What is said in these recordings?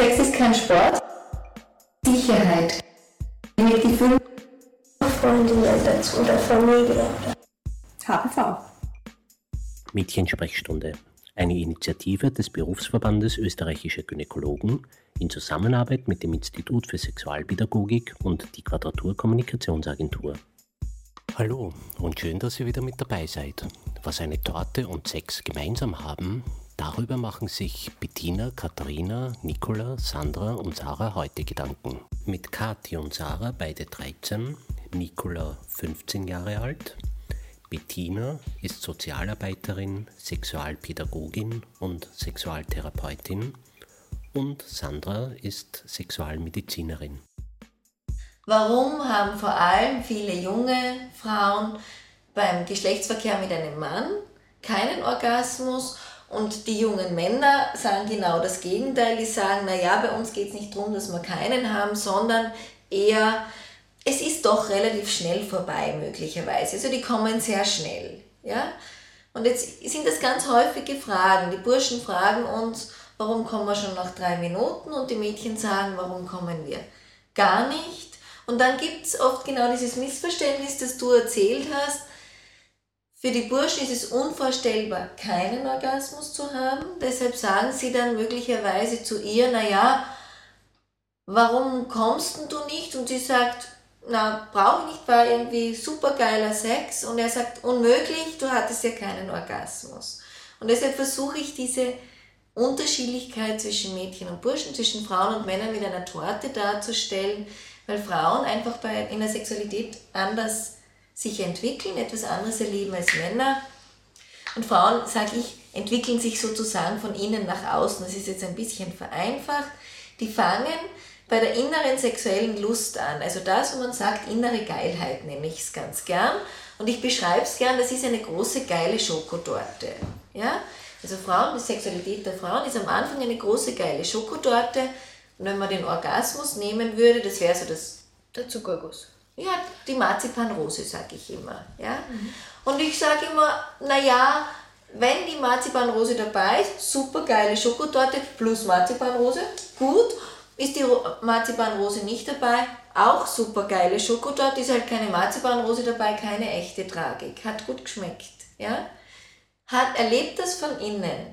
Sex ist kein Sport. Sicherheit. Mit die fünf Freundinnen dazu oder Familie. HPV. Mädchensprechstunde. Eine Initiative des Berufsverbandes österreichischer Gynäkologen in Zusammenarbeit mit dem Institut für Sexualpädagogik und die Quadratur Kommunikationsagentur. Hallo und schön, dass ihr wieder mit dabei seid. Was eine Torte und Sex gemeinsam haben, darüber machen sich Bettina, Katharina, Nicola, Sandra und Sarah heute Gedanken. Mit Kathi und Sarah, beide 13, Nicola 15 Jahre alt, Bettina ist Sozialarbeiterin, Sexualpädagogin und Sexualtherapeutin und Sandra ist Sexualmedizinerin. Warum haben vor allem viele junge Frauen beim Geschlechtsverkehr mit einem Mann keinen Orgasmus und die jungen Männer sagen genau das Gegenteil. Die sagen, naja, bei uns geht es nicht darum, dass wir keinen haben, sondern eher, es ist doch relativ schnell vorbei möglicherweise. Also die kommen sehr schnell. Ja? Und jetzt sind das ganz häufige Fragen. Die Burschen fragen uns, warum kommen wir schon nach drei Minuten? Und die Mädchen sagen, warum kommen wir gar nicht? Und dann gibt es oft genau dieses Missverständnis, das du erzählt hast. Für die Burschen ist es unvorstellbar, keinen Orgasmus zu haben. Deshalb sagen sie dann möglicherweise zu ihr, naja, warum kommst du nicht? Und sie sagt, na, brauche ich nicht, war irgendwie supergeiler Sex. Und er sagt, unmöglich, du hattest ja keinen Orgasmus. Und deshalb versuche ich diese Unterschiedlichkeit zwischen Mädchen und Burschen, zwischen Frauen und Männern mit einer Torte darzustellen, weil Frauen einfach bei, in der Sexualität anders sich entwickeln, etwas anderes erleben als Männer. Und Frauen, sage ich, entwickeln sich sozusagen von innen nach außen. Das ist jetzt ein bisschen vereinfacht. Die fangen bei der inneren sexuellen Lust an. Also das, wo man sagt, innere Geilheit nenne ich es ganz gern. Und ich beschreibe es gern, das ist eine große geile Schokotorte. Ja? Also Frauen, die Sexualität der Frauen ist am Anfang eine große geile Schokotorte und wenn man den Orgasmus nehmen würde, das wäre so das. Der Zuckerguss. Ja, die Marzipanrose, sage ich immer. Ja? Mhm. Und ich sage immer, naja, wenn die Marzipanrose dabei ist, super geile Schokotorte plus Marzipanrose, gut. Ist die Marzipanrose nicht dabei, auch super geile Schokotorte, ist halt keine Marzipanrose dabei, keine echte Tragik. Hat gut geschmeckt. Ja? Hat, erlebt das von innen.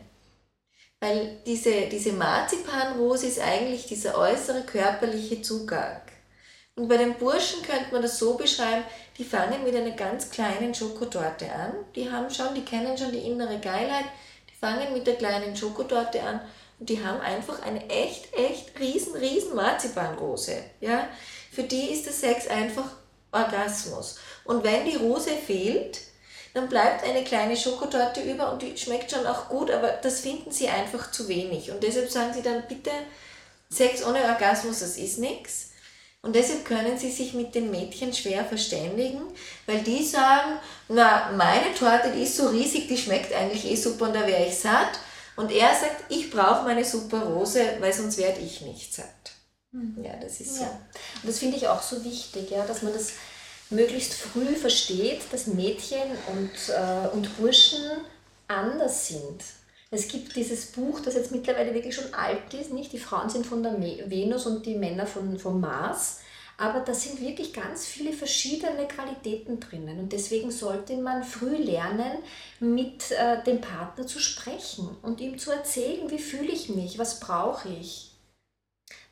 Weil diese, diese Marzipanrose ist eigentlich dieser äußere körperliche Zugang. Und bei den Burschen könnte man das so beschreiben, die fangen mit einer ganz kleinen Schokotorte an. Die haben schon, die kennen schon die innere Geilheit. Die fangen mit der kleinen Schokotorte an und die haben einfach eine echt, echt riesen, riesen Marzipanrose. Ja? Für die ist der Sex einfach Orgasmus. Und wenn die Rose fehlt, dann bleibt eine kleine Schokotorte über und die schmeckt schon auch gut, aber das finden sie einfach zu wenig. Und deshalb sagen sie dann bitte, Sex ohne Orgasmus, das ist nichts. Und deshalb können sie sich mit den Mädchen schwer verständigen, weil die sagen, na, meine Torte, die ist so riesig, die schmeckt eigentlich eh super und da wäre ich satt. Und er sagt, ich brauche meine super Rose, weil sonst werde ich nicht satt. Mhm. Ja, das ist ja. so. Und das finde ich auch so wichtig, ja, dass man das möglichst früh versteht, dass Mädchen und, äh, und Burschen anders sind. Es gibt dieses Buch, das jetzt mittlerweile wirklich schon alt ist, nicht? Die Frauen sind von der Venus und die Männer von, vom Mars. Aber da sind wirklich ganz viele verschiedene Qualitäten drinnen. Und deswegen sollte man früh lernen, mit äh, dem Partner zu sprechen und ihm zu erzählen, wie fühle ich mich, was brauche ich.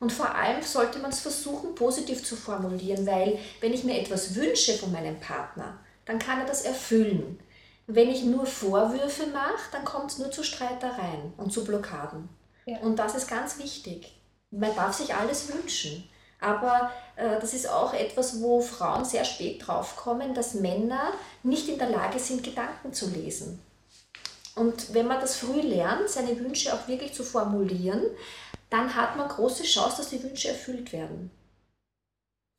Und vor allem sollte man es versuchen, positiv zu formulieren, weil wenn ich mir etwas wünsche von meinem Partner, dann kann er das erfüllen. Wenn ich nur Vorwürfe mache, dann kommt es nur zu Streitereien und zu Blockaden. Ja. Und das ist ganz wichtig. Man darf sich alles wünschen. Aber äh, das ist auch etwas, wo Frauen sehr spät draufkommen, dass Männer nicht in der Lage sind, Gedanken zu lesen. Und wenn man das früh lernt, seine Wünsche auch wirklich zu formulieren, dann hat man große Chance, dass die Wünsche erfüllt werden.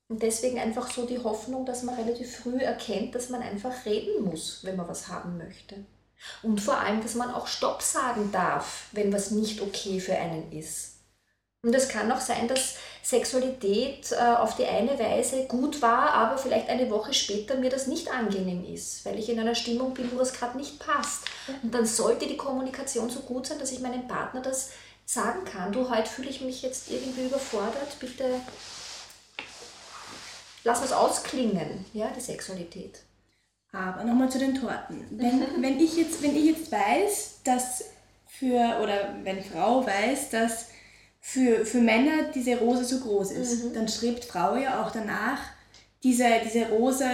Und deswegen einfach so die Hoffnung, dass man relativ früh erkennt, dass man einfach reden muss, wenn man was haben möchte. Und vor allem, dass man auch Stopp sagen darf, wenn was nicht okay für einen ist. Und es kann auch sein, dass Sexualität äh, auf die eine Weise gut war, aber vielleicht eine Woche später mir das nicht angenehm ist, weil ich in einer Stimmung bin, wo das gerade nicht passt. Und dann sollte die Kommunikation so gut sein, dass ich meinem Partner das sagen kann, du, heute fühle ich mich jetzt irgendwie überfordert, bitte lass uns ausklingen, ja, die Sexualität. Aber nochmal zu den Torten. Wenn, wenn, ich jetzt, wenn ich jetzt weiß, dass für, oder wenn Frau weiß, dass für, für Männer diese Rose so groß ist, Mhm. dann strebt Frau ja auch danach, diese, diese Rose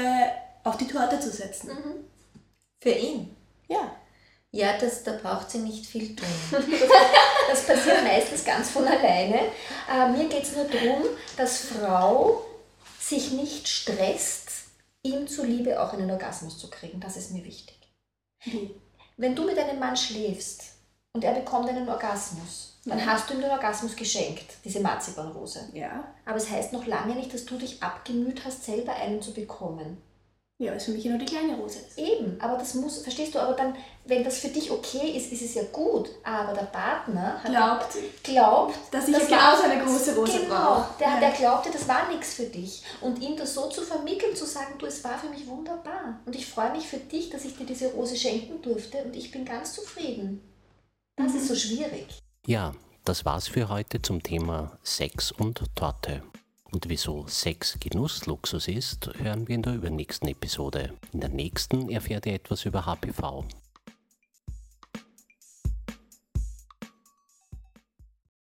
auf die Torte zu setzen. Mhm. Für ihn. Ja. Ja, das, da braucht sie nicht viel tun. Das passiert meistens ganz von alleine. Äh, mir geht es nur darum, dass Frau sich nicht stresst, ihm zuliebe auch einen Orgasmus zu kriegen. Das ist mir wichtig. Wie? Wenn du mit einem Mann schläfst und er bekommt einen Orgasmus, dann hast du ihm den Orgasmus geschenkt, diese Marzipanrose. Ja. Aber es heißt noch lange nicht, dass du dich abgemüht hast, selber einen zu bekommen. Ja, es für mich ja nur die kleine Rose ist. Eben, aber das muss, verstehst du, aber dann, wenn das für dich okay ist, ist es ja gut. Aber der Partner hat Glaubt, glaubt, dass ich das genauso eine große Rose genau, brauche. Der, Ja. der glaubte, das war nichts für dich. Und ihm das so zu vermitteln, zu sagen, du, es war für mich wunderbar. Und ich freue mich für dich, dass ich dir diese Rose schenken durfte und ich bin ganz zufrieden. Das ist so schwierig. Ja, das war's für heute zum Thema Sex und Torte. Und wieso Sex Genussluxus ist, hören wir in der übernächsten Episode. In der nächsten erfährt ihr etwas über HPV.